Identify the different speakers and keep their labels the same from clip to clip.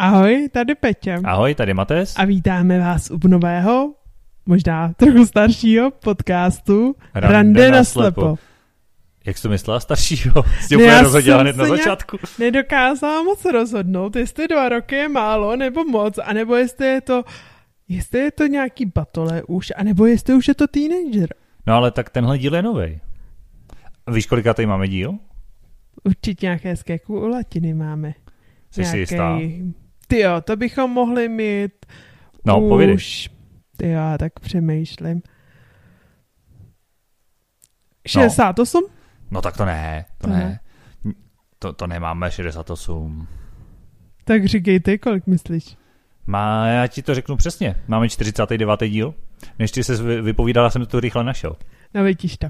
Speaker 1: Ahoj, tady Peťa.
Speaker 2: Ahoj, tady Mates.
Speaker 1: A vítáme vás u nového, možná trochu staršího podcastu Rande, Rande na slepo.
Speaker 2: Jak jsi to myslela staršího? Jsi úplně rozhodila hned na začátku.
Speaker 1: Nedokázala moc rozhodnout, jestli dva roky je málo nebo moc, anebo jestli je to, jestli je to nějaký batole už, anebo jestli už je to teenager.
Speaker 2: No ale tak tenhle díl je novej. Víš, kolika tady máme díl?
Speaker 1: Určitě nějaké hezké kulatiny máme.
Speaker 2: Jsi si jistá?
Speaker 1: Ty jo, to bychom mohli mít
Speaker 2: no,
Speaker 1: už...
Speaker 2: Povědej.
Speaker 1: Ty jo, tak přemýšlím. 68?
Speaker 2: No, no tak to ne, to ne. ne. To, to nemáme 68.
Speaker 1: Tak říkej ty, kolik myslíš?
Speaker 2: Má, já ti to řeknu přesně. Máme 49. díl. Než ty se vypovídala, jsem to rychle našel.
Speaker 1: No vidíš to.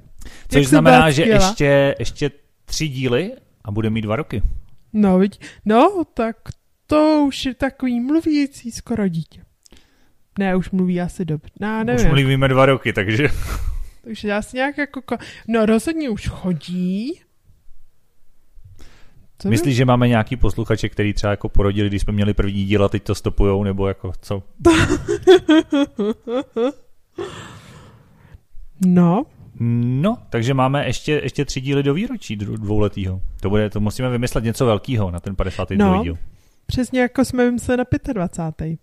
Speaker 2: Což Jak znamená, že ještě, ještě tři díly a bude mít dva roky.
Speaker 1: No, vidí. no, tak to už je takový mluvící skoro dítě. Ne, už mluví asi dobře. No, nevím.
Speaker 2: Už mluvíme dva roky, takže...
Speaker 1: Takže asi nějak jako... No rozhodně už chodí.
Speaker 2: Co Myslíš, že máme nějaký posluchače, který třeba jako porodili, když jsme měli první díl a teď to stopujou, nebo jako co?
Speaker 1: no.
Speaker 2: No, takže máme ještě, ještě tři díly do výročí dvouletýho. To bude, to musíme vymyslet něco velkého na ten 52.
Speaker 1: No,
Speaker 2: díl.
Speaker 1: Přesně jako jsme vymysleli na 25.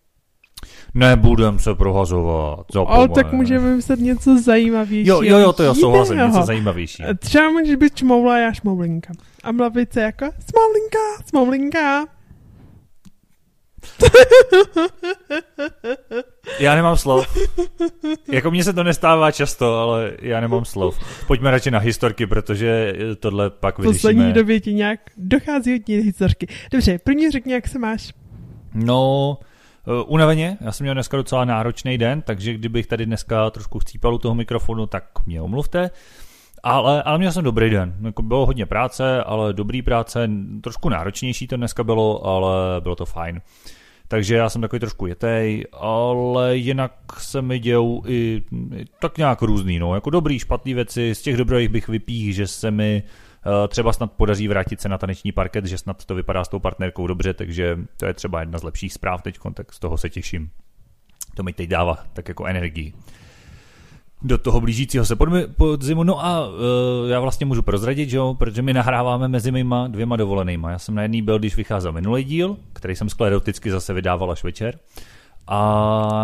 Speaker 2: Nebudem se prohazovat.
Speaker 1: Ale tak můžeme vymyslet něco zajímavějšího.
Speaker 2: Jo, jo, jo, to jo, souhlasím, něco zajímavějšího.
Speaker 1: Třeba můžeš být čmoula, já šmoulinka. A mluvit se jako smoulinka, smoulinka.
Speaker 2: Já nemám slov. Jako mně se to nestává často, ale já nemám slov. Pojďme radši na historky, protože tohle pak vyřešíme.
Speaker 1: Poslední době ti nějak dochází hodně historky. Dobře, první řekni, jak se máš.
Speaker 2: No, uh, unaveně. Já jsem měl dneska docela náročný den, takže kdybych tady dneska trošku chcípal u toho mikrofonu, tak mě omluvte. Ale, ale měl jsem dobrý den. Jako bylo hodně práce, ale dobrý práce. Trošku náročnější to dneska bylo, ale bylo to fajn. Uh, takže já jsem takový trošku jetej, ale jinak se mi dějou i, i tak nějak různý, no, jako dobrý, špatný věci, z těch dobrých bych vypích, že se mi uh, třeba snad podaří vrátit se na taneční parket, že snad to vypadá s tou partnerkou dobře, takže to je třeba jedna z lepších zpráv teď, tak z toho se těším. To mi teď dává tak jako energii do toho blížícího se podzimu. No a uh, já vlastně můžu prozradit, že jo, protože my nahráváme mezi mýma dvěma dovolenýma. Já jsem na jedný byl, když vycházel minulý díl, který jsem skleroticky zase vydával až večer. A...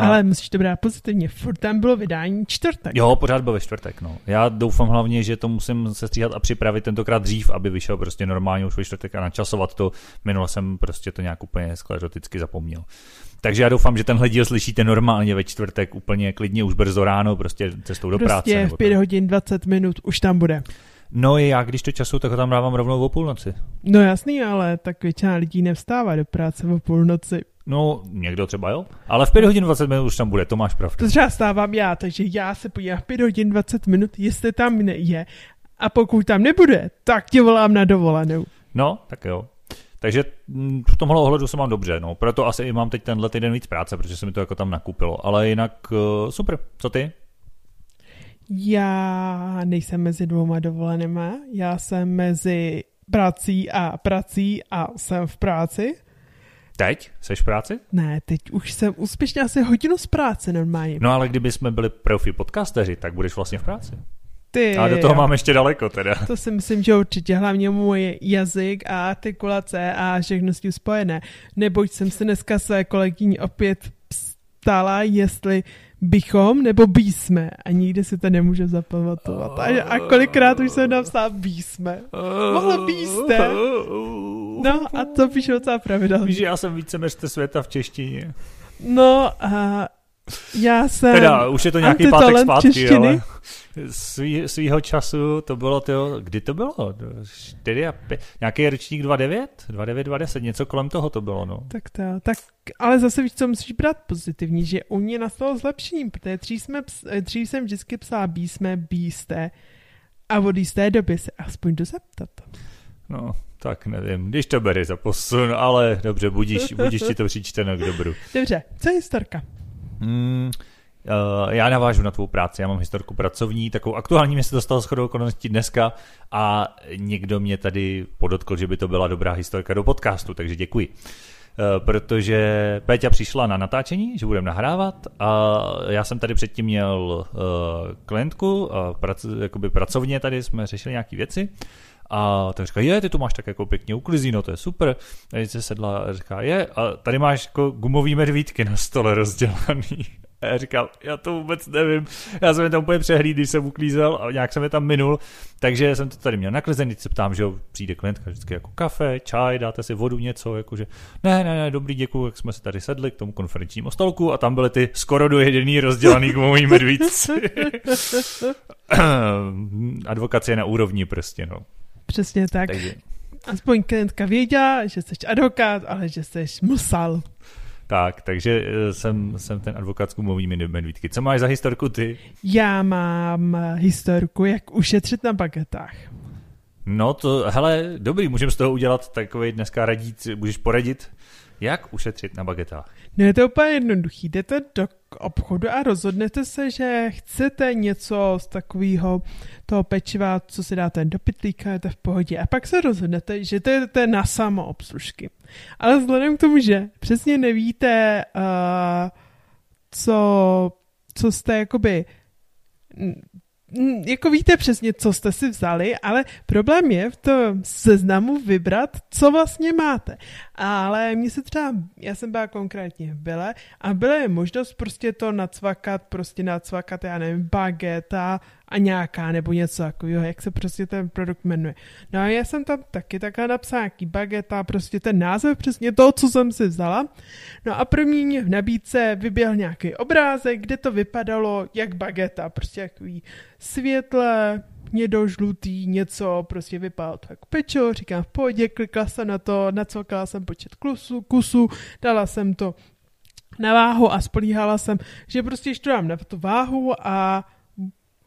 Speaker 1: Ale musíš to brát pozitivně, furt tam bylo vydání čtvrtek.
Speaker 2: Jo, pořád byl ve čtvrtek, no. Já doufám hlavně, že to musím se stříhat a připravit tentokrát dřív, aby vyšel prostě normálně už ve čtvrtek a načasovat to. Minule jsem prostě to nějak úplně skleroticky zapomněl. Takže já doufám, že tenhle díl slyšíte normálně ve čtvrtek, úplně klidně už brzo ráno, prostě cestou do
Speaker 1: prostě
Speaker 2: práce.
Speaker 1: Prostě v 5 hodin 20 minut už tam bude.
Speaker 2: No já, když to času, tak ho tam dávám rovnou o půlnoci.
Speaker 1: No jasný, ale tak většina lidí nevstává do práce o půlnoci.
Speaker 2: No, někdo třeba jo. Ale v 5 hodin 20 minut už tam bude, to máš pravdu.
Speaker 1: To třeba stávám já, takže já se podívám v 5 hodin 20 minut, jestli tam je. A pokud tam nebude, tak tě volám na dovolenou.
Speaker 2: No, tak jo. Takže mm, v tomhle ohledu se mám dobře, no. Proto asi i mám teď tenhle týden víc práce, protože se mi to jako tam nakupilo. Ale jinak uh, super. Co ty?
Speaker 1: Já nejsem mezi dvouma dovolenýma. Já jsem mezi prací a prací a jsem v práci.
Speaker 2: Teď? Seš v práci?
Speaker 1: Ne, teď už jsem úspěšně asi hodinu z práce normálně.
Speaker 2: No ale kdyby jsme byli profi podcasteři, tak budeš vlastně v práci. Ty, a do toho mám ještě daleko teda.
Speaker 1: To si myslím, že určitě hlavně můj jazyk a artikulace a všechno s tím spojené. Neboť jsem se dneska své kolegyni opět ptala, jestli bychom nebo bísme a nikdy si to nemůžu zapamatovat. A, a kolikrát už jsem napsala bísme. Mohla bíste. No a to píšu docela pravidelně.
Speaker 2: Víš, že já jsem více mistr světa v češtině.
Speaker 1: No a já jsem...
Speaker 2: Teda, už je to nějaký pátek zpátky, češtiny. ale svý, svýho času to bylo, tyjo, kdy to bylo? 4 a 5, nějaký ročník 29? 29, 20, něco kolem toho to bylo, no.
Speaker 1: Tak to, tak, ale zase víš, co musíš brát pozitivní, že u mě nastalo zlepšení, protože dřív, jsme, dřív jsem vždycky psala bí jsme, bí jste a od jisté doby se aspoň do zeptat.
Speaker 2: No, tak nevím, když to bere za posun, ale dobře, budíš, budíš ti to přičteno k dobru.
Speaker 1: Dobře, co je historka?
Speaker 2: Hmm, Uh, já navážu na tvou práci, já mám historku pracovní, takovou aktuální mě se dostalo shodou okolností dneska a někdo mě tady podotkl, že by to byla dobrá historka do podcastu, takže děkuji. protože Péťa přišla na natáčení, že budeme nahrávat a já jsem tady předtím měl uh, klientku, a prac, jakoby pracovně tady jsme řešili nějaké věci a tak říká, je, ty to máš tak jako pěkně uklizí, no to je super. A se sedla a říká, je, a tady máš jako gumový medvídky na stole rozdělaný. A já říkám, já to vůbec nevím. Já jsem je tam úplně přehlíd, když jsem uklízel a nějak jsem je tam minul. Takže jsem to tady měl naklizený, se ptám, že jo, přijde klientka vždycky jako kafe, čaj, dáte si vodu, něco, jakože ne, ne, ne, dobrý, děkuji, jak jsme se tady sedli k tomu konferenčnímu stolku a tam byly ty skoro do jedený rozdělaný gumový medvídci. Advokace na úrovni prostě, no.
Speaker 1: Přesně tak. Takže... Aspoň klientka věděla, že jsi advokát, ale že jsi musel.
Speaker 2: Tak, takže eh, jsem, jsem ten advokát s gumovými medvídky. Co máš za historku ty?
Speaker 1: Já mám historku, jak ušetřit na bagetách.
Speaker 2: No to, hele, dobrý, můžeme z toho udělat takový dneska radit, můžeš poradit, jak ušetřit na bagetách.
Speaker 1: No je to úplně jednoduchý. Jdete do obchodu a rozhodnete se, že chcete něco z takového toho pečiva, co si dáte do pytlíka, je to v pohodě. A pak se rozhodnete, že to jdete na samoobslužky. Ale vzhledem k tomu, že přesně nevíte, uh, co, co jste jakoby jako víte přesně, co jste si vzali, ale problém je v tom seznamu vybrat, co vlastně máte. Ale mně se třeba, já jsem byla konkrétně v Byle a byla je možnost prostě to nacvakat, prostě nacvakat, já nevím, bageta a nějaká nebo něco takového, jak se prostě ten produkt jmenuje. No a já jsem tam taky takhle napsala nějaký bageta, prostě ten název přesně toho, co jsem si vzala. No a pro mě v nabídce vyběhl nějaký obrázek, kde to vypadalo jak bageta, prostě jaký světle, žlutý, něco, prostě vypadalo to jako pečivo, říkám v pohodě, klikla jsem na to, nacvakala jsem počet kusů, kusu, dala jsem to na váhu a spolíhala jsem, že prostě to dám na tu váhu a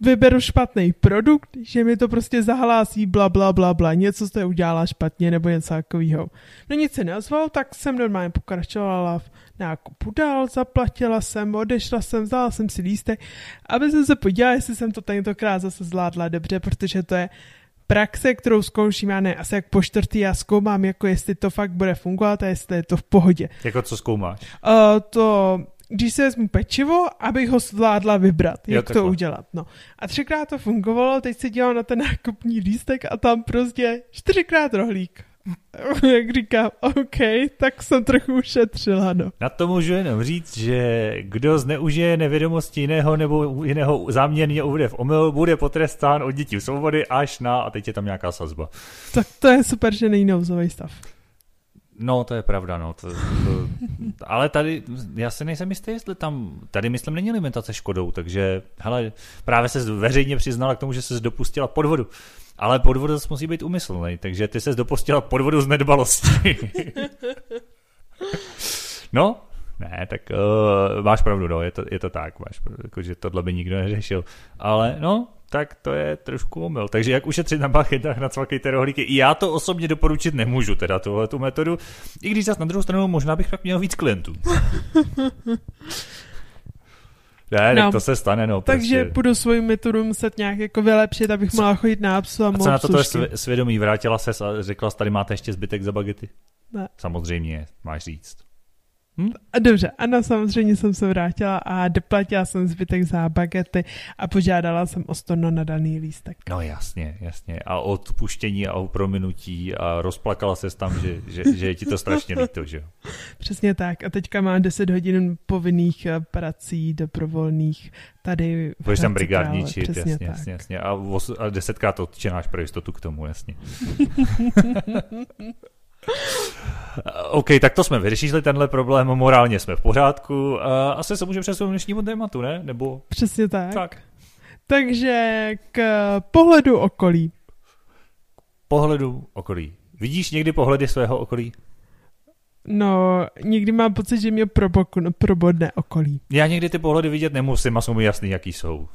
Speaker 1: vyberu špatný produkt, že mi to prostě zahlásí bla, bla, bla, bla, něco jste udělala špatně nebo něco takového. No nic se neozval, tak jsem normálně pokračovala v nákupu dál, zaplatila jsem, odešla jsem, vzala jsem si lístek, aby jsem se podívala, jestli jsem to tentokrát zase zvládla dobře, protože to je praxe, kterou zkouším, já ne, asi jak po čtvrtý já zkoumám, jako jestli to fakt bude fungovat a jestli je to v pohodě.
Speaker 2: Jako co zkoumáš?
Speaker 1: Uh, to když se vezmu pečivo, abych ho zvládla vybrat, jak jo, to udělat. No. A třikrát to fungovalo, teď se dělám na ten nákupní lístek a tam prostě čtyřikrát rohlík. Jak říkám, OK, tak jsem trochu ušetřila, no.
Speaker 2: Na to můžu jenom říct, že kdo zneužije nevědomosti jiného nebo jiného záměrně uvede v omyl, bude potrestán od dětí svobody až na, a teď je tam nějaká sazba.
Speaker 1: Tak to je super, že není nouzový stav.
Speaker 2: No, to je pravda, no. To, to, ale tady, já si nejsem jistý, jestli tam, tady myslím, není limitace škodou, takže, hele, právě se veřejně přiznala k tomu, že se dopustila podvodu. Ale podvod zase musí být umyslný, takže ty se dopustila podvodu z nedbalosti. no, ne, tak uh, máš pravdu, no, je to, je to tak, máš pravdu, jako, že tohle by nikdo neřešil. Ale no, tak to je trošku omyl. Takže jak ušetřit na bachetách na cvakejte rohlíky? I já to osobně doporučit nemůžu, teda tuhle tu metodu, i když zase na druhou stranu možná bych pak měl víc klientů. Ne, no, to se stane, no.
Speaker 1: Takže prostě. budu svoji metodu muset nějak jako vylepšit, abych mohla chodit na psu a, a co
Speaker 2: na to, to je svědomí? Vrátila se a řekla, tady máte ještě zbytek za bagety? Ne. Samozřejmě, máš říct.
Speaker 1: Hm? Dobře, ano, samozřejmě jsem se vrátila a doplatila jsem zbytek za bagety a požádala jsem o storno na daný lístek.
Speaker 2: No jasně, jasně. A o odpuštění a o prominutí a rozplakala se tam, že, že, že je ti to strašně líto, že jo?
Speaker 1: Přesně tak. A teďka má 10 hodin povinných eh, prací doprovolných tady
Speaker 2: Budeš tam brigádničit, jasně, jasně, jasně, jasně. A, os, a desetkrát odčenáš pro jistotu k tomu, jasně. OK, tak to jsme vyřešili tenhle problém, morálně jsme v pořádku. A asi se můžeme přesunout dnešnímu tématu, ne? Nebo...
Speaker 1: Přesně tak. tak. Takže k pohledu okolí.
Speaker 2: Pohledu okolí. Vidíš někdy pohledy svého okolí?
Speaker 1: No, někdy mám pocit, že mě probodne okolí.
Speaker 2: Já někdy ty pohledy vidět nemusím a jsou mi jasný, jaký jsou.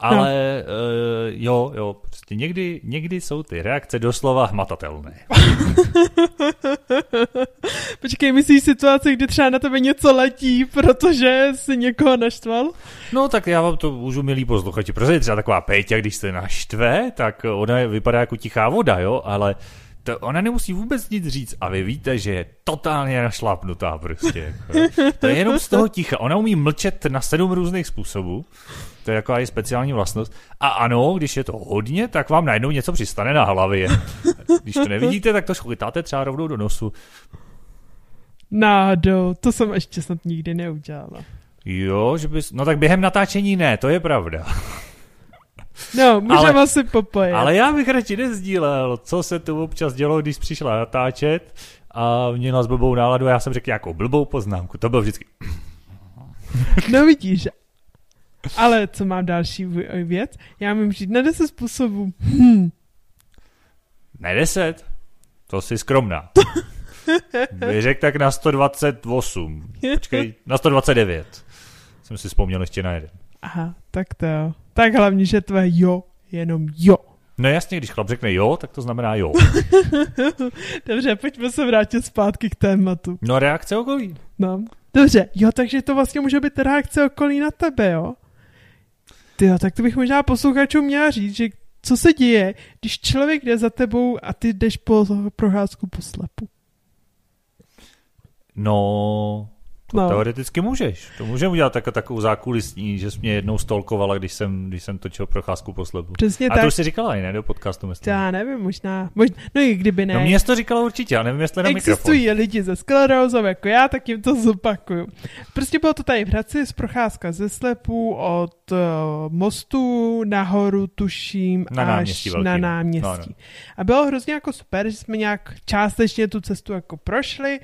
Speaker 2: Ale no. uh, jo, jo, prostě někdy, někdy jsou ty reakce doslova hmatatelné.
Speaker 1: Počkej, myslíš situace, kdy třeba na tebe něco letí, protože jsi někoho naštval?
Speaker 2: No tak já vám to můžu milí posluchači, protože třeba taková Péťa, když se naštve, tak ona vypadá jako tichá voda, jo, ale to ona nemusí vůbec nic říct a vy víte, že je totálně našlápnutá prostě. Jako. To je jenom z toho ticha. Ona umí mlčet na sedm různých způsobů. To je jako i speciální vlastnost. A ano, když je to hodně, tak vám najednou něco přistane na hlavě. Když to nevidíte, tak to chytáte třeba rovnou do nosu.
Speaker 1: Nádo, to jsem ještě snad nikdy neudělala.
Speaker 2: Jo, že bys... No tak během natáčení ne, to je pravda.
Speaker 1: No, můžeme ale, asi popojit.
Speaker 2: Ale já bych radši nezdílel, co se tu občas dělo, když přišla natáčet a měla s blbou náladu a já jsem řekl jako blbou poznámku. To bylo vždycky...
Speaker 1: No vidíš, ale co mám další věc? Já mám žít na 10 způsobů. Hm.
Speaker 2: Ne 10? To jsi skromná. Vyřek tak na 128. Počkej, na 129. Jsem si vzpomněl ještě na jeden.
Speaker 1: Aha, tak to jo. Tak hlavně, že tvé jo, jenom jo.
Speaker 2: No jasně, když chlap řekne jo, tak to znamená jo.
Speaker 1: Dobře, pojďme se vrátit zpátky k tématu.
Speaker 2: No reakce okolí.
Speaker 1: No. Dobře, jo, takže to vlastně může být reakce okolí na tebe, jo? Ty tak to bych možná posluchačům měla říct, že co se děje, když člověk jde za tebou a ty jdeš po procházku po slepu.
Speaker 2: No, to no. teoreticky můžeš. To můžeme udělat tak, takovou zákulisní, že jsi mě jednou stolkovala, když jsem, když jsem točil procházku po slebu.
Speaker 1: Přesně
Speaker 2: a
Speaker 1: tak.
Speaker 2: to už si říkala i ne do podcastu, myslím.
Speaker 1: Já nevím, možná, možná, no i kdyby ne.
Speaker 2: No mě jsi to říkala určitě, já nevím, jestli na
Speaker 1: Existují
Speaker 2: mikrofon.
Speaker 1: lidi ze sklerózou jako já, tak jim to zopakuju. Prostě bylo to tady v Hradci z procházka ze slepu od uh, mostu nahoru, tuším,
Speaker 2: na
Speaker 1: až
Speaker 2: náměstí
Speaker 1: na náměstí.
Speaker 2: No, no.
Speaker 1: A bylo hrozně jako super, že jsme nějak částečně tu cestu jako prošli,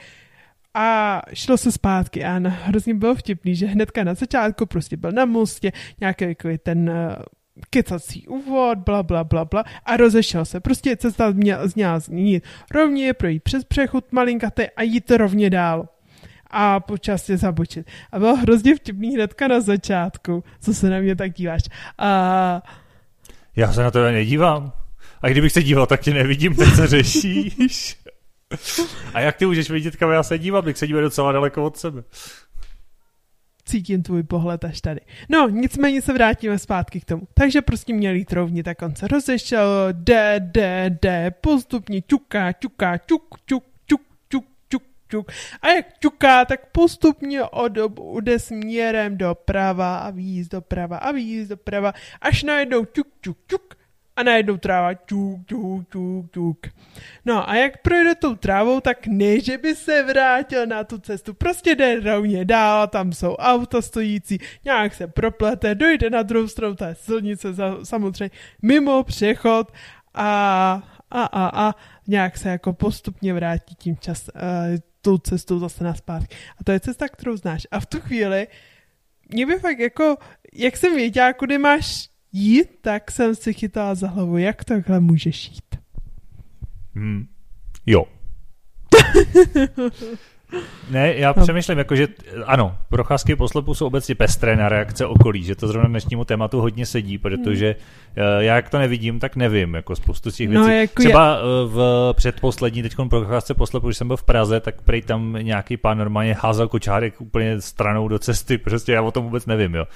Speaker 1: a šlo se zpátky a hrozně bylo vtipný, že hnedka na začátku prostě byl na mostě nějaký takový ten uh, kecací úvod, bla, bla, bla, bla a rozešel se. Prostě cesta měla, zněla znít rovně, projít přes přechod malinkatý a jít rovně dál a počasně zabočit. A bylo hrozně vtipný hnedka na začátku, co se na mě tak díváš. A...
Speaker 2: Já se na to nedívám. A kdybych se díval, tak tě nevidím, se řešíš. A jak ty můžeš vidět, kam já se dívám, když se dívám docela daleko od sebe.
Speaker 1: Cítím tvůj pohled až tady. No, nicméně se vrátíme zpátky k tomu. Takže prostě měl jít rovně, tak on se rozešel, jde, jde, jde, postupně ťuká, ťuká, ťuk, ťuk, ťuk, ťuk, ťuk, ťuk. A jak ťuká, tak postupně od, jde směrem doprava a víc doprava a víc doprava, až najednou ťuk, ťuk, ťuk a najednou tráva ťuk, ťuk, ťuk, ťuk. No a jak projde tou trávou, tak ne, že by se vrátil na tu cestu, prostě jde rovně dál, tam jsou auta stojící, nějak se proplete, dojde na druhou stranu té silnice, samozřejmě mimo přechod a, a, a, a nějak se jako postupně vrátí tím čas, uh, tou cestou zase na zpátky. A to je cesta, kterou znáš. A v tu chvíli mě by fakt jako, jak jsem věděla, kudy máš jít, tak jsem si chytala za hlavu, jak takhle můžeš jít.
Speaker 2: Hmm. Jo. ne, já no. přemýšlím, jako, že ano, procházky po slepu jsou obecně pestré na reakce okolí, že to zrovna dnešnímu tématu hodně sedí, protože hmm. já jak to nevidím, tak nevím, jako spoustu těch věcí.
Speaker 1: No, jako
Speaker 2: Třeba je... v předposlední, teď procházce po slepu, když jsem byl v Praze, tak prej tam nějaký pán normálně házel kočárek úplně stranou do cesty, prostě já o tom vůbec nevím, jo.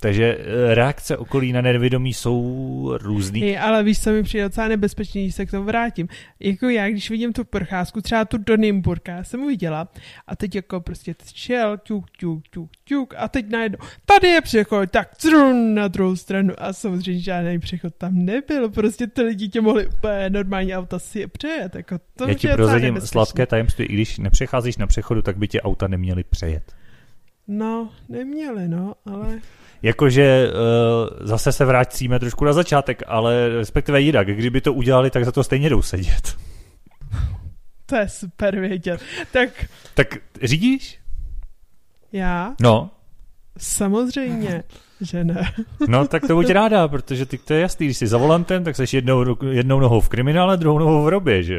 Speaker 2: Takže eh, reakce okolí na nevědomí jsou různý.
Speaker 1: Je, ale víš, co mi přijde docela nebezpečný, když se k tomu vrátím. Jako já, když vidím tu procházku, třeba tu do Nymburka, já jsem viděla, a teď jako prostě šel, ťuk, ťuk, ťuk, ťuk, a teď najednou, tady je přechod, tak crun na druhou stranu a samozřejmě žádný přechod tam nebyl, prostě ty lidi tě mohli úplně normální auta si je přejet, jako to
Speaker 2: Já ti prozradím sladké tajemství, i když nepřecházíš na přechodu, tak by tě auta neměly přejet.
Speaker 1: No, neměli, no, ale...
Speaker 2: Jakože uh, zase se vrátíme trošku na začátek, ale respektive jinak, kdyby to udělali, tak za to stejně jdou sedět.
Speaker 1: To je super vědět. Tak...
Speaker 2: Tak řídíš?
Speaker 1: Já?
Speaker 2: No.
Speaker 1: Samozřejmě, že ne.
Speaker 2: No, tak to buď ráda, protože ty to je jasný, když jsi za volantem, tak jsi jednou, jednou nohou v kriminále, druhou nohou v robě, že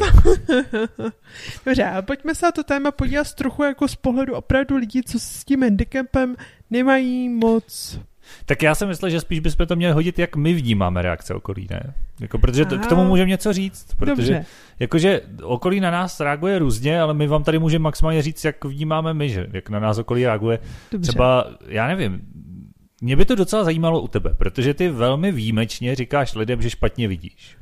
Speaker 1: Dobře, a pojďme se na to téma podívat trochu jako z pohledu opravdu lidí, co s tím handicapem nemají moc
Speaker 2: tak já jsem myslel, že spíš bychom to měli hodit, jak my vnímáme reakce okolí, ne? Jako, protože to, k tomu můžeme něco říct, protože
Speaker 1: Dobře.
Speaker 2: jakože okolí na nás reaguje různě, ale my vám tady můžeme maximálně říct, jak vnímáme my, že jak na nás okolí reaguje.
Speaker 1: Dobře.
Speaker 2: Třeba, já nevím, mě by to docela zajímalo u tebe, protože ty velmi výjimečně říkáš lidem, že špatně vidíš.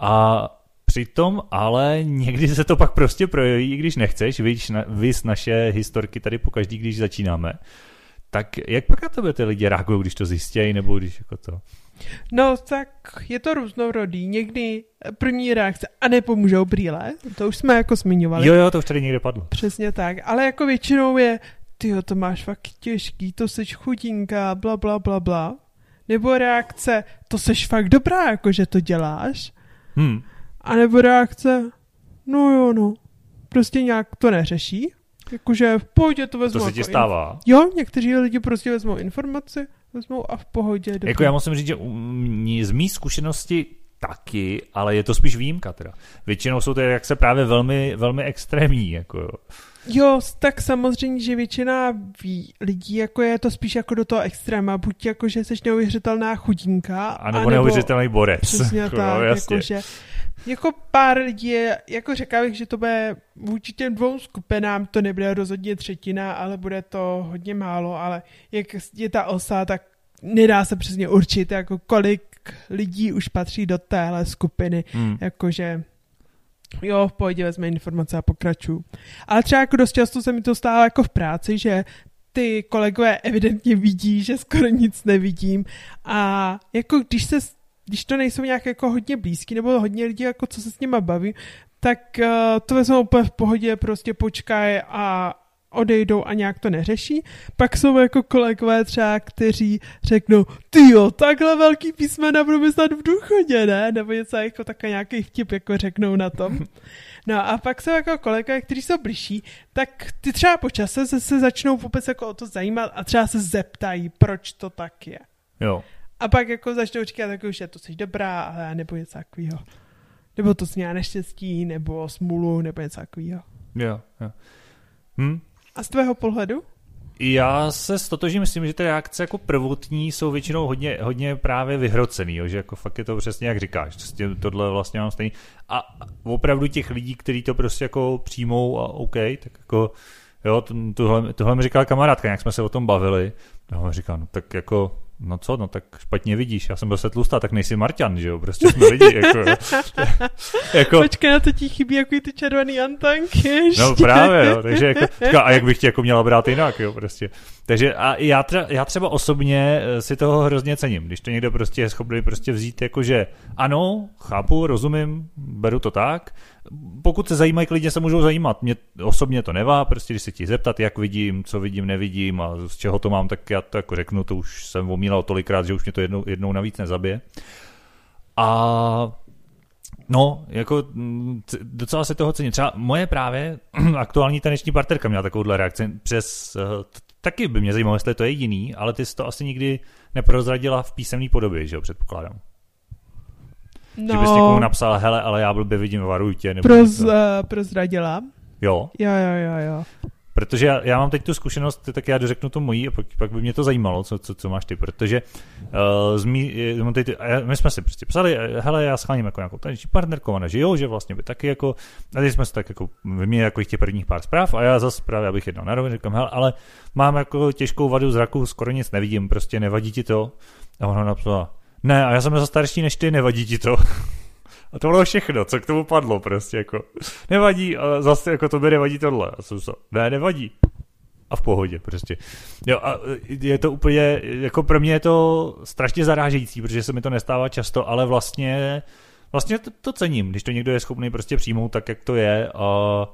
Speaker 2: A Přitom ale někdy se to pak prostě projeví, i když nechceš, víš, na, vys naše historky tady po každý, když začínáme. Tak jak pak na tebe ty lidi reagují, když to zjistějí, nebo když jako to...
Speaker 1: No, tak je to různorodý. Někdy první reakce, a nepomůžou brýle, to už jsme jako zmiňovali.
Speaker 2: Jo, jo, to už tady někde padlo.
Speaker 1: Přesně tak, ale jako většinou je, ty to máš fakt těžký, to seš chudinka, bla, bla, bla, bla. Nebo reakce, to seš fakt dobrá, jako že to děláš.
Speaker 2: Hmm.
Speaker 1: A nebo reakce, no jo, no, prostě nějak to neřeší. Jakože v pohodě to vezmu.
Speaker 2: To se
Speaker 1: jako
Speaker 2: ti stává.
Speaker 1: Jo, někteří lidi prostě vezmou informaci, vezmou a v pohodě. Dobrý.
Speaker 2: Jako já musím říct, že z mý zkušenosti taky, ale je to spíš výjimka teda. Většinou jsou to, jak se právě velmi, velmi extrémní, jako jo.
Speaker 1: Jo, tak samozřejmě, že většina ví, lidí jako je to spíš jako do toho extréma, buď jako, že jsi neuvěřitelná chudinka,
Speaker 2: a nebo neuvěřitelný borec.
Speaker 1: Přesně
Speaker 2: jako,
Speaker 1: tak,
Speaker 2: jo,
Speaker 1: jako, že jako pár lidí je, jako řekla bych, že to bude vůči těm dvou skupinám, to nebude rozhodně třetina, ale bude to hodně málo, ale jak je ta osa, tak nedá se přesně určit, jako kolik lidí už patří do téhle skupiny, hmm. jakože jo, v pohodě vezme informace a pokračuju. Ale třeba jako dost často se mi to stává jako v práci, že ty kolegové evidentně vidí, že skoro nic nevidím a jako když se když to nejsou nějak jako hodně blízký nebo hodně lidí, jako co se s nima baví, tak uh, to vezmou úplně v pohodě, prostě počkaj a odejdou a nějak to neřeší. Pak jsou jako kolegové třeba, kteří řeknou, ty jo, takhle velký písmena budeme snad v důchodě, ne? Nebo něco jako takový nějaký vtip jako řeknou na tom. No a pak jsou jako kolegové, kteří jsou blížší, tak ty třeba po čase se, se začnou vůbec jako o to zajímat a třeba se zeptají, proč to tak je.
Speaker 2: Jo.
Speaker 1: A pak jako začnou říkat, jako, že to jsi dobrá, ale nebo něco takového. Nebo to směla neštěstí, nebo smůlu, nebo něco takového.
Speaker 2: Jo, jo. Hm?
Speaker 1: A z tvého pohledu?
Speaker 2: Já se stotožím, myslím, že ty reakce jako prvotní jsou většinou hodně, hodně právě vyhrocený, jo, že jako fakt je to přesně jak říkáš, prostě tohle vlastně mám stejný. A opravdu těch lidí, kteří to prostě jako přijmou a OK, tak jako jo, tohle, tohle mi říkala kamarádka, jak jsme se o tom bavili, no, říkám, no tak jako no co, no tak špatně vidíš, já jsem byl se tlustá, tak nejsi Marťan, že jo, prostě jsme lidi, jako,
Speaker 1: jako... Počkej, na to ti chybí jako ty červený antanky ještě.
Speaker 2: No právě, jo, takže jako, a jak bych tě jako měla brát jinak, jo, prostě. Takže a já, tra, já třeba osobně eh, si toho hrozně cením, když to někdo prostě je schopný prostě vzít jako, že ano, chápu, rozumím, beru to tak, pokud se zajímají, klidně se můžou zajímat. Mě osobně to nevá, prostě když se ti zeptat, jak vidím, co vidím, nevidím a z čeho to mám, tak já to jako řeknu, to už jsem omílal tolikrát, že už mě to jednou, jednou navíc nezabije. A No, jako docela se toho cením. Třeba moje právě aktuální taneční partnerka měla takovouhle reakci přes, uh, taky by mě zajímalo, jestli to je jiný, ale ty jsi to asi nikdy neprozradila v písemné podobě, že jo, předpokládám. No, že bys někomu napsal, hele, ale já blbě vidím, varuj tě. Nebo
Speaker 1: proz, uh, prozradila.
Speaker 2: Jo?
Speaker 1: Jo, jo, jo, jo.
Speaker 2: Protože já, já mám teď tu zkušenost, tak já dořeknu to mojí a pak, pak by mě to zajímalo, co, co, co máš ty, protože uh, zmí, teď, my jsme si prostě psali, hele, já scháním jako nějakou taneční partnerku, ona, že jo, že vlastně by taky jako, a teď jsme se tak jako vyměnili jako těch prvních pár zpráv a já zase právě, abych jednal na rovinu, říkám, hele, ale mám jako těžkou vadu zraku, skoro nic nevidím, prostě nevadí ti to. A ona napsala, ne, a já jsem za starší než ty, nevadí ti to. A to bylo všechno, co k tomu padlo prostě, jako. Nevadí, a zase jako to by nevadí tohle. A jsem se, ne, nevadí. A v pohodě prostě. Jo, a je to úplně, jako pro mě je to strašně zarážející, protože se mi to nestává často, ale vlastně, vlastně to, to cením, když to někdo je schopný prostě přijmout tak, jak to je a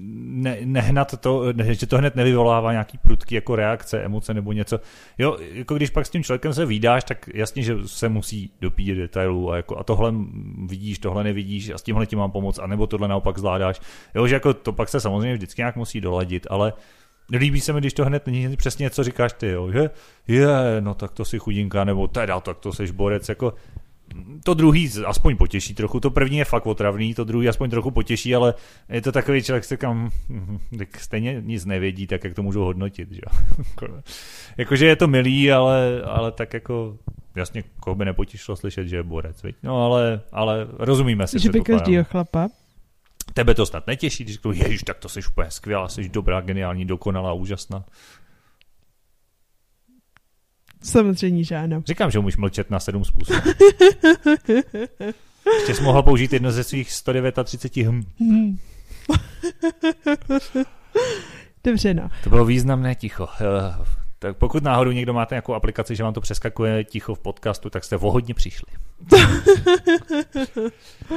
Speaker 2: ne, nehnat to, ne, že to hned nevyvolává nějaký prudký jako reakce, emoce nebo něco. Jo, jako když pak s tím člověkem se vydáš, tak jasně, že se musí dopít detailů a, jako, a tohle vidíš, tohle nevidíš a s tímhle ti mám pomoct, anebo tohle naopak zvládáš. Jo, že jako to pak se samozřejmě vždycky nějak musí doladit, ale Líbí se mi, když to hned není přesně, co říkáš ty, jo, že je, no tak to si chudinka, nebo teda, tak to jsi borec, jako to druhý aspoň potěší trochu, to první je fakt otravný, to druhý aspoň trochu potěší, ale je to takový člověk, se kam tak stejně nic nevědí, tak jak to můžu hodnotit, že Jakože je to milý, ale, ale tak jako jasně, koho by nepotěšilo slyšet, že je borec, viď? No ale, ale rozumíme si.
Speaker 1: Že by každýho chlapa.
Speaker 2: Tebe to snad netěší, když řeknu, ježiš, tak to jsi úplně skvělá, jsi dobrá, geniální, dokonalá, úžasná.
Speaker 1: Samozřejmě, že ano.
Speaker 2: Říkám, že umíš mlčet na sedm způsobů. Ještě jsi mohla použít jedno ze svých 139 hm. Hmm.
Speaker 1: Dobře, no.
Speaker 2: To bylo významné ticho. Tak pokud náhodou někdo máte nějakou aplikaci, že vám to přeskakuje ticho v podcastu, tak jste vohodně přišli.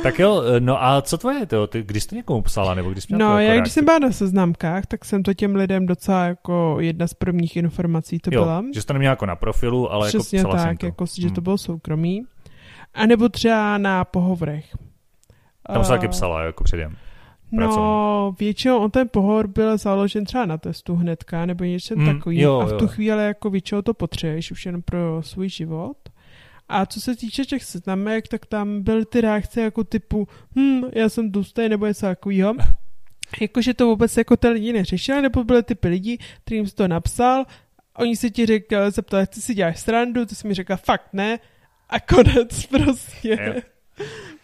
Speaker 2: tak jo, no a co tvoje to? Ty, když jsi to někomu psala, nebo když jsi
Speaker 1: No, já když jsem byla na seznamkách, tak jsem to těm lidem docela jako jedna z prvních informací to
Speaker 2: jo,
Speaker 1: byla.
Speaker 2: že jsi to neměla jako na profilu, ale
Speaker 1: jako Přesně
Speaker 2: jako psala
Speaker 1: tak,
Speaker 2: jsem to.
Speaker 1: jako, že to hmm. bylo soukromý. A nebo třeba na pohovorech.
Speaker 2: Tam se taky psala, jako předem.
Speaker 1: No, většinou on ten pohor byl založen třeba na testu hnedka, nebo něco mm, takový. Jo, a v tu jo. chvíli jako většinou to potřebuješ už jen pro svůj život. A co se týče těch seznamek, tak tam byly ty reakce jako typu, hm, já jsem tlustý, nebo něco takového. Jakože to vůbec jako ty lidi neřešili, nebo byly typy lidí, kterým jsi to napsal, oni si ti řekli, zeptali, ty si děláš srandu, ty jsi mi řekla, fakt ne, a konec prostě. Yeah.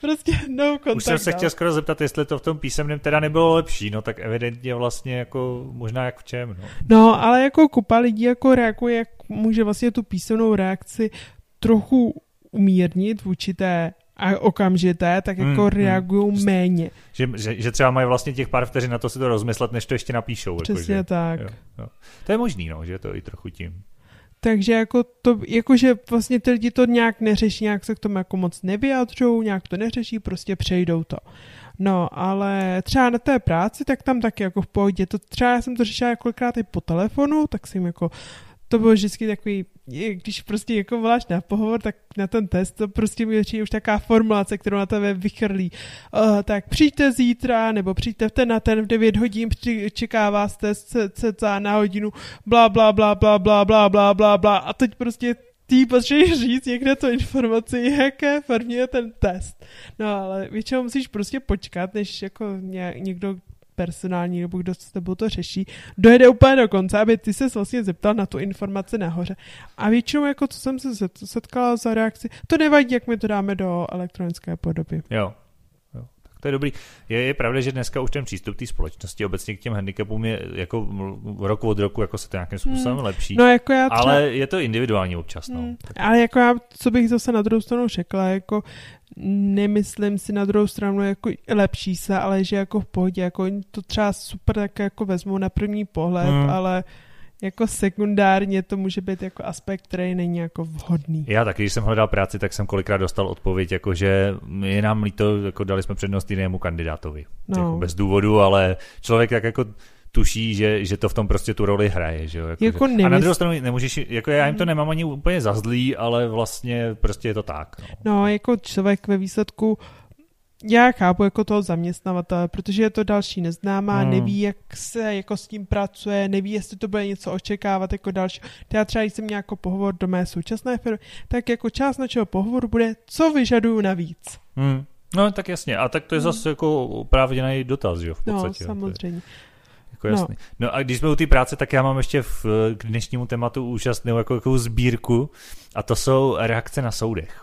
Speaker 1: Prostě no kontakt.
Speaker 2: Už jsem se chtěl skoro zeptat, jestli to v tom písemném teda nebylo lepší, no tak evidentně vlastně jako možná jak v čem, no.
Speaker 1: No, ale jako kupa lidí jako reaguje, jak může vlastně tu písemnou reakci trochu umírnit vůči té a okamžité, tak jako hmm, hmm. reagují hmm. méně.
Speaker 2: Že, že, že třeba mají vlastně těch pár vteřin na to si to rozmyslet, než to ještě napíšou.
Speaker 1: Jako Přesně
Speaker 2: jako,
Speaker 1: že, tak.
Speaker 2: Jo, jo. To je možný, no, že to i trochu tím.
Speaker 1: Takže jako to, jakože vlastně ty lidi to nějak neřeší, nějak se k tomu jako moc nevyjadřují, nějak to neřeší, prostě přejdou to. No, ale třeba na té práci, tak tam taky jako v pohodě. To třeba já jsem to řešila kolikrát i po telefonu, tak jsem jako to bylo vždycky takový, když prostě jako voláš na pohovor, tak na ten test to prostě mi už taká formulace, kterou na tebe vychrlí. Uh, tak přijďte zítra, nebo přijďte v ten na ten v 9 hodin, čeká vás test cca na hodinu, bla, bla, bla, bla, bla, bla, bla, bla, bla. A teď prostě ty potřebuješ říct někde to informaci, jaké formě je ten test. No ale většinou musíš prostě počkat, než jako někdo personální nebo kdo s tebou to řeší, dojede úplně do konce, aby ty se vlastně zeptal na tu informaci nahoře. A většinou, jako co jsem se setkala za reakci, to nevadí, jak my to dáme do elektronické podoby.
Speaker 2: Jo, to je dobrý. Je, je pravda, že dneska už ten přístup té společnosti obecně k těm handicapům je jako roku od roku jako se to nějakým způsobem hmm. lepší.
Speaker 1: No, jako já
Speaker 2: třeba... Ale je to individuální občas. No. Hmm.
Speaker 1: Ale jako já, co bych zase na druhou stranu řekla, jako nemyslím si na druhou stranu jako lepší se, ale že jako v pohodě, jako to třeba super tak jako vezmou na první pohled, hmm. ale jako sekundárně to může být jako aspekt, který není jako vhodný.
Speaker 2: Já taky, když jsem hledal práci, tak jsem kolikrát dostal odpověď, jako že je nám líto, jako dali jsme přednost jinému kandidátovi. No. Jako bez důvodu, ale člověk tak jako tuší, že, že to v tom prostě tu roli hraje. Že jo? Jako,
Speaker 1: jako
Speaker 2: že... A na druhou stranu nemůžeš, jako já jim to nemám ani úplně za zlý, ale vlastně prostě je to tak. No,
Speaker 1: no jako člověk ve výsledku já chápu jako toho zaměstnavatele, protože je to další neznámá, hmm. neví, jak se jako s tím pracuje, neví, jestli to bude něco očekávat jako další. Já třeba, když jsem nějaký pohovor do mé současné firmy, tak jako část našeho pohovoru bude, co vyžaduju navíc.
Speaker 2: Hmm. No, tak jasně. A tak to je hmm. zase jako oprávněný dotaz, jo, v
Speaker 1: no, podstatě. No, samozřejmě.
Speaker 2: Jako jasný. No. no a když jsme u té práce, tak já mám ještě v, k dnešnímu tématu úžasnou jako, jako sbírku a to jsou reakce na soudech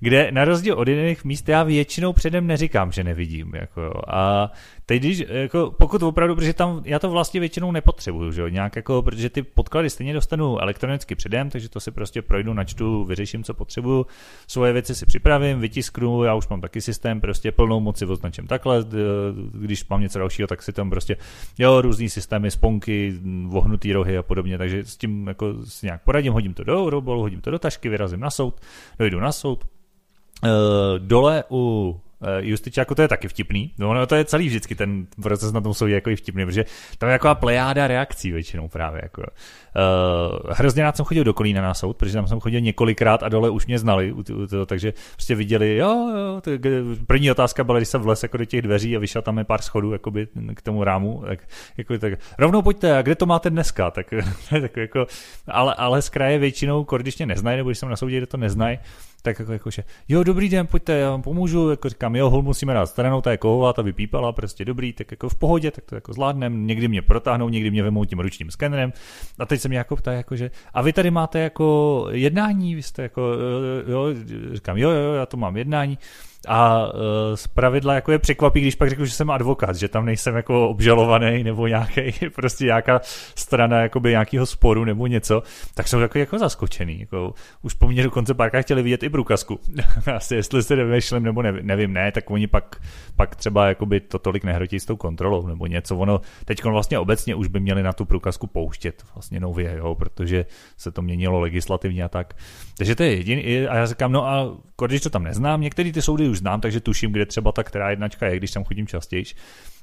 Speaker 2: kde na rozdíl od jiných míst já většinou předem neříkám, že nevidím. Jako jo. A teď, když, jako, pokud opravdu, protože tam já to vlastně většinou nepotřebuju, že jo, nějak jako, protože ty podklady stejně dostanu elektronicky předem, takže to si prostě projdu, načtu, vyřeším, co potřebuju, svoje věci si připravím, vytisknu, já už mám taky systém, prostě plnou moci označím takhle, když mám něco dalšího, tak si tam prostě, jo, různý systémy, sponky, vohnutý rohy a podobně, takže s tím jako si nějak poradím, hodím to do robolu, hodím to do tašky, vyrazím na soud, dojdu na soud, uh, dole u Eh, Justičáku to je taky vtipný. No, no, to je celý vždycky ten proces na tom soudě jako vtipný, protože tam je taková plejáda reakcí většinou právě. Jako. Uh, hrozně rád jsem chodil do Kolína na soud, protože tam jsem chodil několikrát a dole už mě znali, takže prostě viděli, jo, jo, to, první otázka byla, když jsem vlez jako do těch dveří a vyšel tam je pár schodů jakoby, k tomu rámu, tak, jako, tak rovnou pojďte, a kde to máte dneska? Tak, tak jako, ale, ale z kraje většinou, když mě neznají, nebo když jsem na soudě, kde to neznají, tak jako, jako že, jo, dobrý den, pojďte, já vám pomůžu, jako říkám, jo, hol musíme dát stranou, ta je ta vypípala, prostě dobrý, tak jako v pohodě, tak to jako zvládnem, někdy mě protáhnou, někdy mě vemou tím ručním skenerem a teď se mě jako ptá, jako že, a vy tady máte jako jednání, vy jste jako, jo, říkám, jo, jo, já to mám jednání, a uh, z pravidla jako je překvapí, když pak řeknu, že jsem advokát, že tam nejsem jako obžalovaný nebo nějaký, prostě nějaká strana jakoby nějakého sporu nebo něco, tak jsou takový jako zaskočený. Jako, už po mně dokonce párkrát chtěli vidět i průkazku. Asi jestli se nevymýšlím nebo nevím, nevím, ne, tak oni pak, pak třeba jakoby to tolik nehrotí s tou kontrolou nebo něco. Ono teď vlastně obecně už by měli na tu průkazku pouštět vlastně nově, jo, protože se to měnilo legislativně a tak. Takže to je jediný. A já říkám, no a když to tam neznám, některé ty soudy už znám, takže tuším, kde třeba ta která jednačka je, když tam chodím častěji.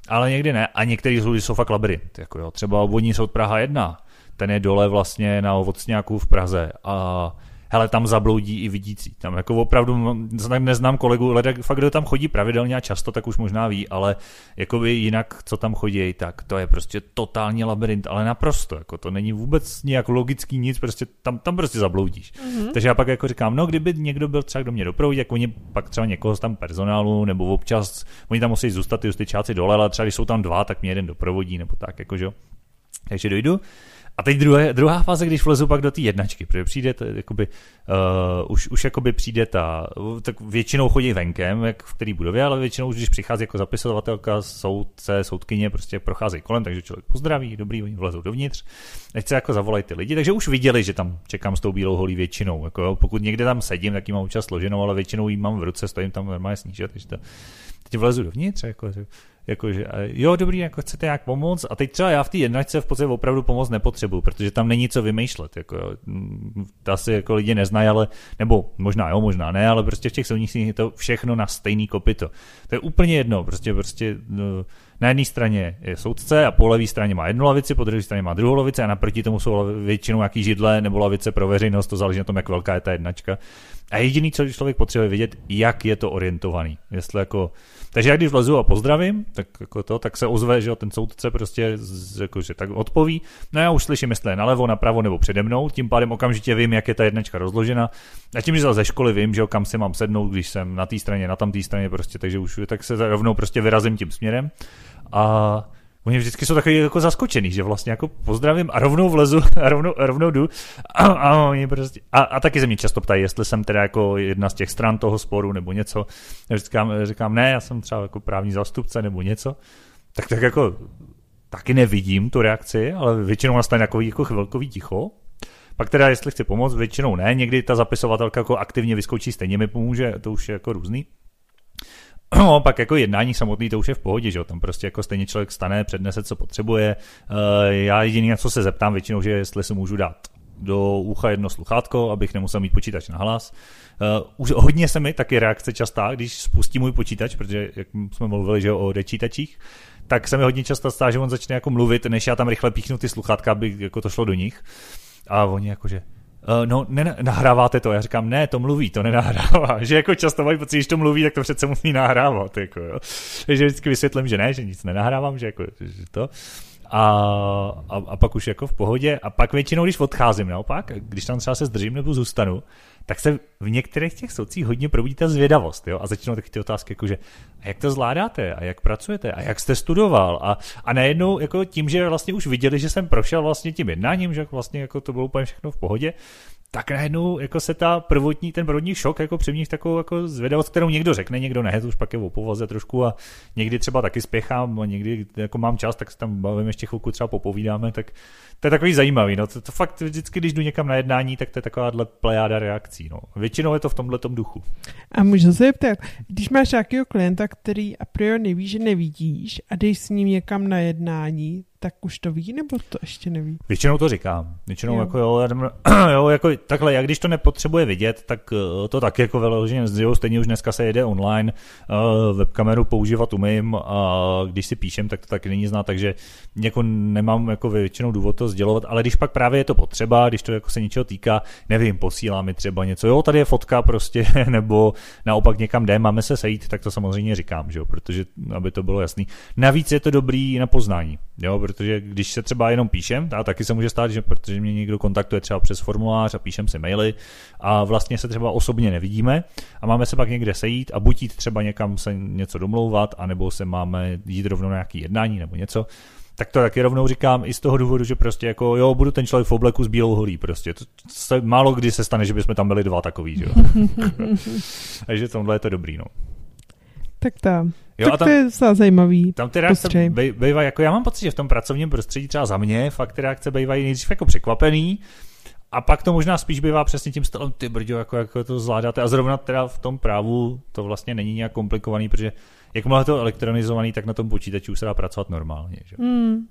Speaker 2: Ale někdy ne. A některé soudy jsou fakt labirint. Jako jo. Třeba obvodní soud Praha 1, ten je dole vlastně na Ovocňáku v Praze. A hele, tam zabloudí i vidící. Tam jako opravdu neznám kolegu, ale fakt, kdo tam chodí pravidelně a často, tak už možná ví, ale jako by jinak, co tam chodí, tak to je prostě totální labirint, ale naprosto, jako to není vůbec nějak logický nic, prostě tam, tam prostě zabloudíš. Mm-hmm. Takže já pak jako říkám, no kdyby někdo byl třeba, kdo mě doprovodí, tak oni pak třeba někoho z tam personálu, nebo občas, oni tam musí zůstat ty justičáci dole, ale třeba když jsou tam dva, tak mě jeden doprovodí, nebo tak, jakože. Takže dojdu. A teď druhé, druhá fáze, když vlezu pak do té jednačky, protože přijde, to, jakoby, uh, už, už jakoby přijde ta, tak většinou chodí venkem, jak v který budově, ale většinou, když přichází jako zapisovatelka, soudce, soudkyně, prostě procházejí kolem, takže člověk pozdraví, dobrý, oni vlezou dovnitř, nechce jako zavolají ty lidi, takže už viděli, že tam čekám s tou bílou holí většinou, jako jo, pokud někde tam sedím, tak ji mám občas složenou, ale většinou ji mám v ruce, stojím tam normálně snížet, takže to, teď vlezu dovnitř, jako, Jakože, jo, dobrý, jako chcete nějak pomoct. A teď třeba já v té jednačce v podstatě opravdu pomoc nepotřebuju, protože tam není co vymýšlet. Jako, to asi jako lidi neznají, ale, nebo možná jo, možná ne, ale prostě v těch silnicích je to všechno na stejný kopito. To je úplně jedno, prostě, prostě no, na jedné straně je soudce a po levé straně má jednu lavici, po druhé straně má druhou lavici a naproti tomu jsou většinou nějaký židle nebo lavice pro veřejnost, to záleží na tom, jak velká je ta jednačka. A jediný, co člověk potřebuje vědět, jak je to orientovaný. Jestli jako takže jak když vlezu a pozdravím, tak, jako to, tak se ozve, že ten soudce prostě jako, že tak odpoví. No já už slyším, jestli je nalevo, napravo nebo přede mnou, tím pádem okamžitě vím, jak je ta jednačka rozložena. A tím, že ze školy vím, že kam si mám sednout, když jsem na té straně, na tam té straně, prostě, takže už tak se rovnou prostě vyrazím tím směrem. A Oni vždycky jsou takový jako zaskočený, že vlastně jako pozdravím a rovnou vlezu a rovnou, a rovnou jdu a, a, oni prostě, a, a, taky se mě často ptají, jestli jsem teda jako jedna z těch stran toho sporu nebo něco. Já říkám, říkám ne, já jsem třeba jako právní zástupce nebo něco. Tak tak jako taky nevidím tu reakci, ale většinou nastane takový jako chvilkový ticho. Pak teda, jestli chci pomoct, většinou ne, někdy ta zapisovatelka jako aktivně vyskočí, stejně mi pomůže, to už je jako různý. No, pak jako jednání samotný to už je v pohodě, že jo? tam prostě jako stejně člověk stane, přednese, co potřebuje. Eh, já jediný, na co se zeptám většinou, že jestli se můžu dát do ucha jedno sluchátko, abych nemusel mít počítač na hlas. Uh, už hodně se mi taky reakce častá, když spustím můj počítač, protože jak jsme mluvili, že o dečítačích, tak se mi hodně často stá, že on začne jako mluvit, než já tam rychle píchnu ty sluchátka, aby jako to šlo do nich. A oni jakože, no, ne, nahráváte to. Já říkám, ne, to mluví, to nenahrává. Že jako často mají pocit, že to mluví, tak to přece musí nahrávat. Jako, jo. Takže vždycky vysvětlím, že ne, že nic nenahrávám, že, jako, že to. A, a, a, pak už jako v pohodě. A pak většinou, když odcházím naopak, když tam třeba se zdržím nebo zůstanu, tak se v některých těch soucích hodně probudí ta zvědavost, jo? a začnou taky ty otázky, jako že a jak to zvládáte, a jak pracujete, a jak jste studoval, a, a najednou jako tím, že vlastně už viděli, že jsem prošel vlastně tím jednáním, že vlastně jako to bylo úplně všechno v pohodě, tak najednou jako se ta prvotní, ten prvotní šok jako při takovou jako zvědavost, kterou někdo řekne, někdo ne, to už pak je o povaze trošku a někdy třeba taky spěchám a někdy jako mám čas, tak se tam bavím ještě chvilku třeba popovídáme, tak to je takový zajímavý, no to, to fakt vždycky, když jdu někam na jednání, tak to je takováhle plejáda reakcí, no. Většinou je to v tomhle duchu.
Speaker 1: A můžu se ptat, když máš nějakého klienta, který a priori neví, že nevidíš a jdeš s ním někam na jednání, tak už to ví, nebo to ještě neví?
Speaker 2: Většinou to říkám. Většinou jo. jako jo, jo, jako takhle, jak když to nepotřebuje vidět, tak eh, to taky jako vyloženě z stejně už dneska se jede online, uh, webkameru používat umím a když si píšem, tak to taky není znát, takže jako nemám jako většinou důvod to sdělovat, ale když pak právě je to potřeba, když to jako se něčeho týká, nevím, posílá mi třeba něco, jo, tady je fotka prostě, nebo naopak někam jde, máme se sejít, tak to samozřejmě říkám, že jo, protože aby to bylo jasný. Navíc je to dobrý na poznání, jo, protože když se třeba jenom píšem, a taky se může stát, že protože mě někdo kontaktuje třeba přes formulář a píšem si maily a vlastně se třeba osobně nevidíme a máme se pak někde sejít a buď jít třeba někam se něco domlouvat, anebo se máme jít rovnou na nějaký jednání nebo něco, tak to taky rovnou říkám i z toho důvodu, že prostě jako jo, budu ten člověk v obleku s bílou holí prostě. To se, málo kdy se stane, že bychom tam byli dva takový, že jo. Takže tomhle je to dobrý, no.
Speaker 1: Tak to, jo, tak tam, to je docela zajímavý.
Speaker 2: Tam ty reakce bývají, jako já mám pocit, že v tom pracovním prostředí třeba za mě fakt ty reakce bývají nejdřív jako překvapený, a pak to možná spíš bývá přesně tím stylem, ty brďo, jako, jako to zvládáte. A zrovna teda v tom právu to vlastně není nějak komplikovaný, protože jakmile to elektronizovaný, tak na tom počítači už se dá pracovat normálně. Že? Hmm.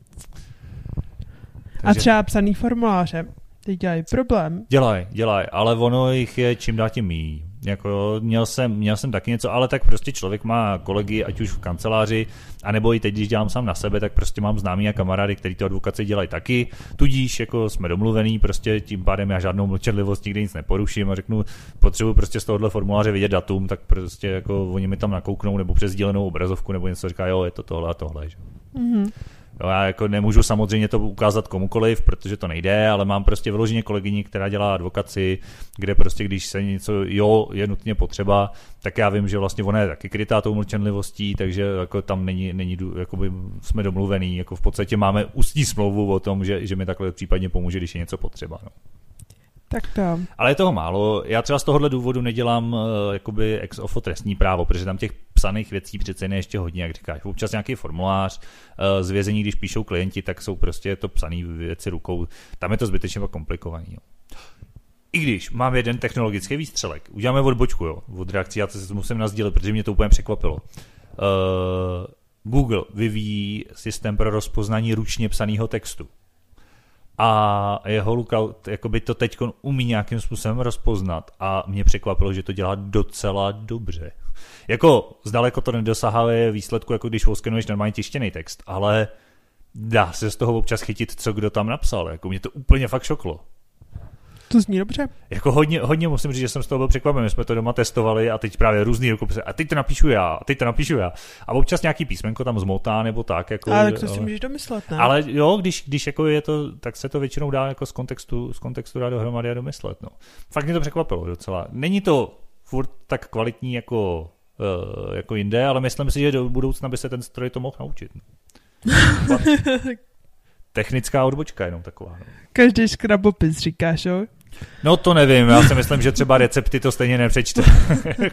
Speaker 1: Takže... A třeba psaný formuláře, ty dělají problém.
Speaker 2: Dělají, dělají, ale ono jich je čím dál tím míň. Jako měl, jsem, měl jsem taky něco, ale tak prostě člověk má kolegy, ať už v kanceláři, anebo i teď, když dělám sám na sebe, tak prostě mám známý a kamarády, kteří to advokaci dělají taky. Tudíž jako jsme domluvení, prostě tím pádem já žádnou mlčenlivost nikdy nic neporuším a řeknu, potřebuji prostě z tohohle formuláře vidět datum, tak prostě jako oni mi tam nakouknou nebo přes dílenou obrazovku nebo něco říká, jo, je to tohle a tohle. Že? Mm-hmm. Jo, já jako nemůžu samozřejmě to ukázat komukoliv, protože to nejde, ale mám prostě vyloženě kolegyni, která dělá advokaci, kde prostě když se něco, jo, je nutně potřeba, tak já vím, že vlastně ona je taky krytá tou mlčenlivostí, takže jako tam není, není jakoby jsme domluvený, jako v podstatě máme ústní smlouvu o tom, že, že mi takhle případně pomůže, když je něco potřeba. No.
Speaker 1: Tak to.
Speaker 2: Ale je toho málo. Já třeba z tohohle důvodu nedělám uh, jakoby ex ofo trestní právo, protože tam těch psaných věcí přece je ještě hodně, jak říkáš. Občas nějaký formulář, uh, zvězení, když píšou klienti, tak jsou prostě to psané věci rukou. Tam je to zbytečně komplikovaný. Jo. I když mám jeden technologický výstřelek, uděláme odbočku jo, od reakcí, já to se musím nazdílet, protože mě to úplně překvapilo. Uh, Google vyvíjí systém pro rozpoznání ručně psaného textu a jeho lookout jakoby to teď umí nějakým způsobem rozpoznat a mě překvapilo, že to dělá docela dobře. Jako zdaleko to nedosahuje výsledku, jako když oskenuješ normálně tištěný text, ale dá se z toho občas chytit, co kdo tam napsal. Jako mě to úplně fakt šoklo.
Speaker 1: To zní dobře.
Speaker 2: Jako hodně, hodně musím říct, že jsem z toho byl překvapen. My jsme to doma testovali a teď právě různý rukopisy. A teď to napíšu já, a teď to napíšu já. A občas nějaký písmenko tam zmotá nebo tak. Jako,
Speaker 1: ale tak to si můžeš domyslet, ne?
Speaker 2: Ale jo, když, když jako je to, tak se to většinou dá jako z kontextu, z kontextu dá dohromady a domyslet. No. Fakt mě to překvapilo docela. Není to furt tak kvalitní jako, uh, jako jinde, ale myslím si, že do budoucna by se ten stroj to mohl naučit. Technická odbočka jenom taková. No.
Speaker 1: Každý škrabopis říkáš, jo?
Speaker 2: No to nevím, já si myslím, že třeba recepty to stejně nepřečte.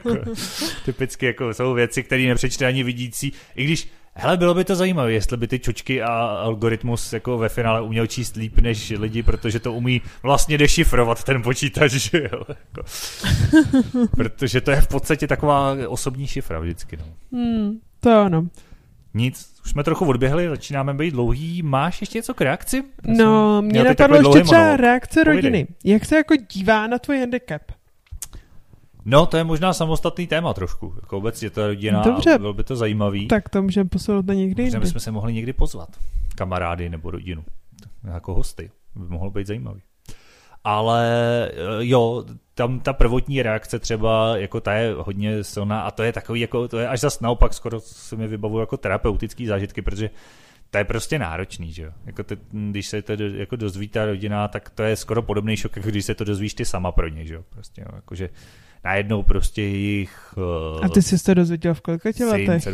Speaker 2: typicky jako jsou věci, které nepřečte ani vidící, i když Hele, bylo by to zajímavé, jestli by ty čočky a algoritmus jako ve finále uměl číst líp než lidi, protože to umí vlastně dešifrovat ten počítač, že jo? Jako. protože to je v podstatě taková osobní šifra vždycky. No.
Speaker 1: Hmm, to ano.
Speaker 2: Nic, už jsme trochu odběhli, začínáme být dlouhý. Máš ještě něco k reakci?
Speaker 1: Já no, mě napadlo ještě třeba monolog. reakce rodiny. Povídej. Jak se jako dívá na tvůj handicap?
Speaker 2: No, to je možná samostatný téma trošku. Jako obecně to je rodina Dobře. bylo by to zajímavý.
Speaker 1: Tak to můžeme posunout na někdy
Speaker 2: jindy. bychom se mohli někdy pozvat. Kamarády nebo rodinu. Jako hosty. By mohlo být zajímavý. Ale eh, jo, tam ta prvotní reakce třeba, jako ta je hodně silná a to je takový, jako, to je až zas naopak skoro se mi vybavují jako terapeutický zážitky, protože to je prostě náročný, že jo. Jako ty, když se to jako dozví ta rodina, tak to je skoro podobný šok, jako když se to dozvíš ty sama pro ně, že jo. Prostě, jo. Jakože najednou prostě jejich...
Speaker 1: Uh, a ty jsi to dozvěděl v kolika tě letech?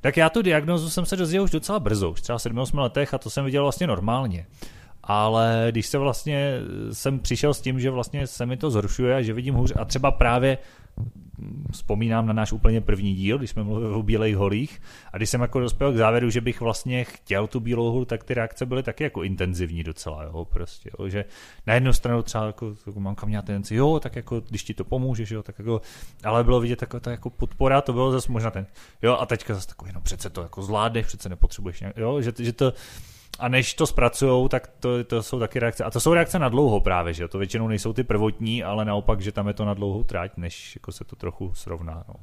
Speaker 2: Tak já tu diagnozu jsem se dozvěděl už docela brzo, už třeba 7-8 letech a to jsem viděl vlastně normálně ale když se vlastně jsem přišel s tím, že vlastně se mi to zhoršuje a že vidím hůř a třeba právě vzpomínám na náš úplně první díl, když jsme mluvili o bílých holích a když jsem jako dospěl k závěru, že bych vlastně chtěl tu bílou holu, tak ty reakce byly taky jako intenzivní docela, jo, prostě, jo, že na jednu stranu třeba jako, jako mamka měla tendenci, jo, tak jako když ti to pomůže, jo, tak jako, ale bylo vidět jako ta jako podpora, to bylo zase možná ten, jo, a teďka zase takový, no přece to jako zvládneš, přece nepotřebuješ, nějak, jo, že, že to, a než to zpracujou, tak to, to jsou taky reakce. A to jsou reakce na dlouho právě, že to většinou nejsou ty prvotní, ale naopak, že tam je to na dlouhou tráť, než jako se to trochu srovná. No.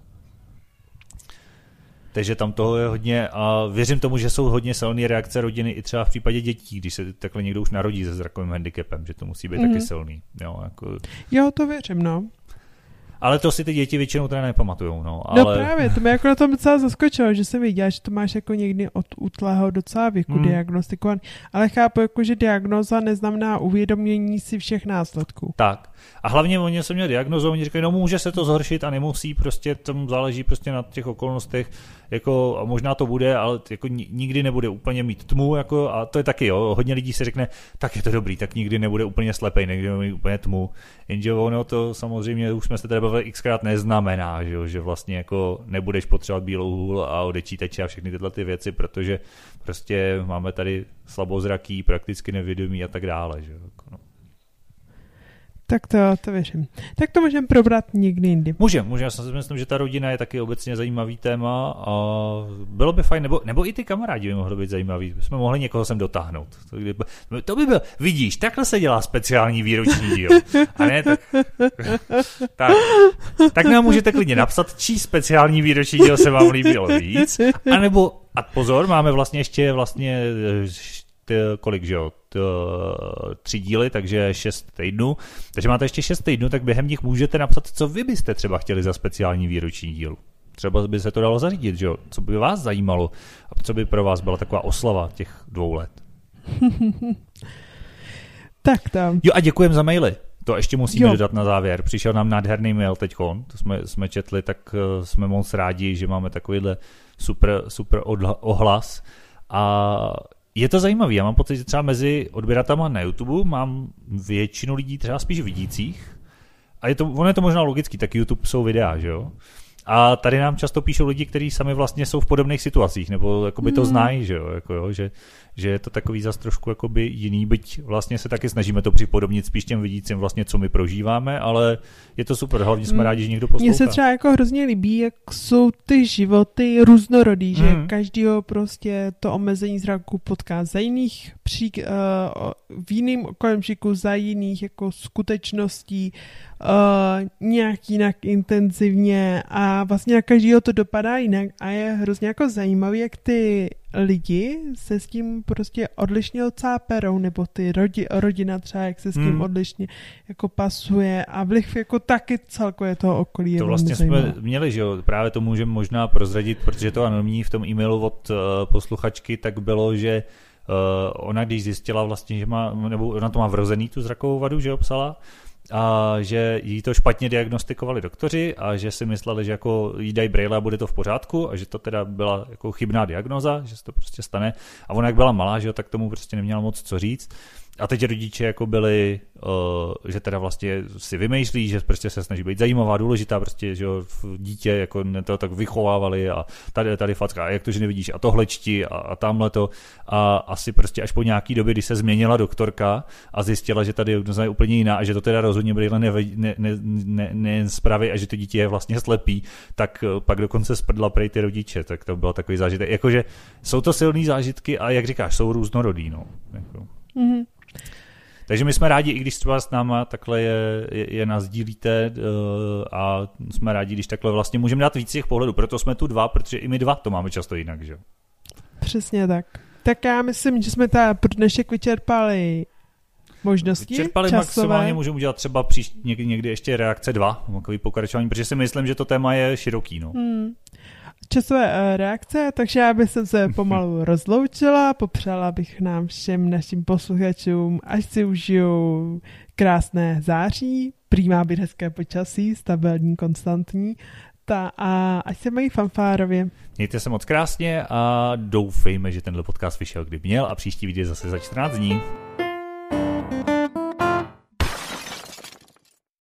Speaker 2: Takže tam toho je hodně a věřím tomu, že jsou hodně silné reakce rodiny i třeba v případě dětí, když se takhle někdo už narodí se zrakovým handicapem, že to musí být mm-hmm. taky silný. Jo, jako...
Speaker 1: jo, to věřím, no.
Speaker 2: Ale to si ty děti většinou teda nepamatujou. No,
Speaker 1: no
Speaker 2: ale...
Speaker 1: no právě, to mě jako na tom docela zaskočilo, že jsem viděla, že to máš jako někdy od útlého docela věku hmm. diagnostikovaný. Ale chápu, jako, že diagnoza neznamená uvědomění si všech následků.
Speaker 2: Tak. A hlavně oni se měli diagnozu, oni říkají, no může se to zhoršit a nemusí, prostě tam záleží prostě na těch okolnostech, jako a možná to bude, ale jako nikdy nebude úplně mít tmu, jako a to je taky, jo, hodně lidí si řekne, tak je to dobrý, tak nikdy nebude úplně slepej, nikdy nebude mít úplně tmu, jenže ono to samozřejmě, už jsme se tady to xkrát neznamená, že, že vlastně jako nebudeš potřebovat bílou hůl a odečítače a všechny tyhle ty věci, protože prostě máme tady slabozraký, prakticky nevědomí a tak dále. Že? Jako no.
Speaker 1: Tak to, to věřím. Tak to můžeme probrat někdy jindy.
Speaker 2: Můžeme, můžeme. Já si myslím, že ta rodina je taky obecně zajímavý téma a bylo by fajn, nebo, nebo i ty kamarádi by mohli být zajímaví. Jsme mohli někoho sem dotáhnout. To, by, to by byl, vidíš, takhle se dělá speciální výroční díl. A ne, tak, tak, tak nám můžete klidně napsat, čí speciální výroční díl se vám líbilo víc, anebo a pozor, máme vlastně ještě vlastně t, kolik, že jo, t, tři díly, takže šest týdnů. Takže máte ještě šest týdnů, tak během nich můžete napsat, co vy byste třeba chtěli za speciální výroční díl. Třeba by se to dalo zařídit, že jo? Co by vás zajímalo a co by pro vás byla taková oslava těch dvou let.
Speaker 1: tak tam.
Speaker 2: Jo a děkujem za maily. To ještě musíme jo. dodat na závěr. Přišel nám nádherný mail teď, to jsme, jsme četli, tak uh, jsme moc rádi, že máme takovýhle super, super odla, ohlas. A je to zajímavé. Já mám pocit, že třeba mezi odběratama na YouTube mám většinu lidí třeba spíš vidících. A je to, ono je to možná logický, tak YouTube jsou videa, že jo? A tady nám často píšou lidi, kteří sami vlastně jsou v podobných situacích, nebo jakoby to hmm. znají, že jo, jako jo, že, že je to takový zas trošku jakoby jiný, byť vlastně se taky snažíme to připodobnit spíš těm vidícím vlastně, co my prožíváme, ale je to super, hlavně jsme hmm. rádi, že někdo poslouchá.
Speaker 1: Mně se třeba jako hrozně líbí, jak jsou ty životy různorodý, že hmm. každýho prostě to omezení zraku potká za jiných pří, uh, v jiným okamžiku, za jiných jako skutečností, uh, nějak jinak intenzivně a vlastně na každýho to dopadá jinak a je hrozně jako zajímavý, jak ty lidi se s tím prostě odlišně ocáperou, nebo ty rodi, rodina třeba, jak se s tím hmm. odlišně jako pasuje a vliv jako taky celkově toho okolí.
Speaker 2: To vlastně jsme měli, že jo, právě to můžeme možná prozradit, protože to anonymní v tom e-mailu od uh, posluchačky tak bylo, že uh, ona když zjistila vlastně, že má, nebo ona to má vrozený tu zrakovou vadu, že jo, psala, a že jí to špatně diagnostikovali doktoři a že si mysleli, že jako jí dají braille a bude to v pořádku a že to teda byla jako chybná diagnoza, že se to prostě stane. A ona jak byla malá, že jo, tak tomu prostě neměla moc co říct. A teď rodiče jako byli, uh, že teda vlastně si vymýšlí, že prostě se snaží být zajímavá, důležitá, prostě, že dítě jako to tak vychovávali a tady, tady facka, a jak to, že nevidíš, a tohle čti a, a tamhle to. A asi prostě až po nějaký době, kdy se změnila doktorka a zjistila, že tady je úplně jiná a že to teda rozhodně byly ne, ne, ne, ne, ne zprávy a že to dítě je vlastně slepý, tak uh, pak dokonce sprdla prej ty rodiče, tak to byl takový zážitek. Jakože jsou to silné zážitky a jak říkáš, jsou různorodý, no. Jako. Mm-hmm. Takže my jsme rádi, i když třeba s náma takhle je, je, je nazdílíte uh, a jsme rádi, když takhle vlastně můžeme dát víc těch pohledů. Proto jsme tu dva, protože i my dva to máme často jinak, že?
Speaker 1: Přesně tak. Tak já myslím, že jsme ta pro dnešek vyčerpali možnosti
Speaker 2: Vyčerpali časové. maximálně, můžeme udělat třeba příští někdy, někdy ještě reakce dva, takový pokračování, protože si myslím, že to téma je široký. No. Hmm
Speaker 1: časové uh, reakce, takže já bych se pomalu rozloučila, popřála bych nám všem našim posluchačům, až si užijou krásné září, prý má být hezké počasí, stabilní, konstantní, ta, a ať se mají fanfárově.
Speaker 2: Mějte se moc krásně a doufejme, že tenhle podcast vyšel, kdy měl a příští video zase za 14 dní.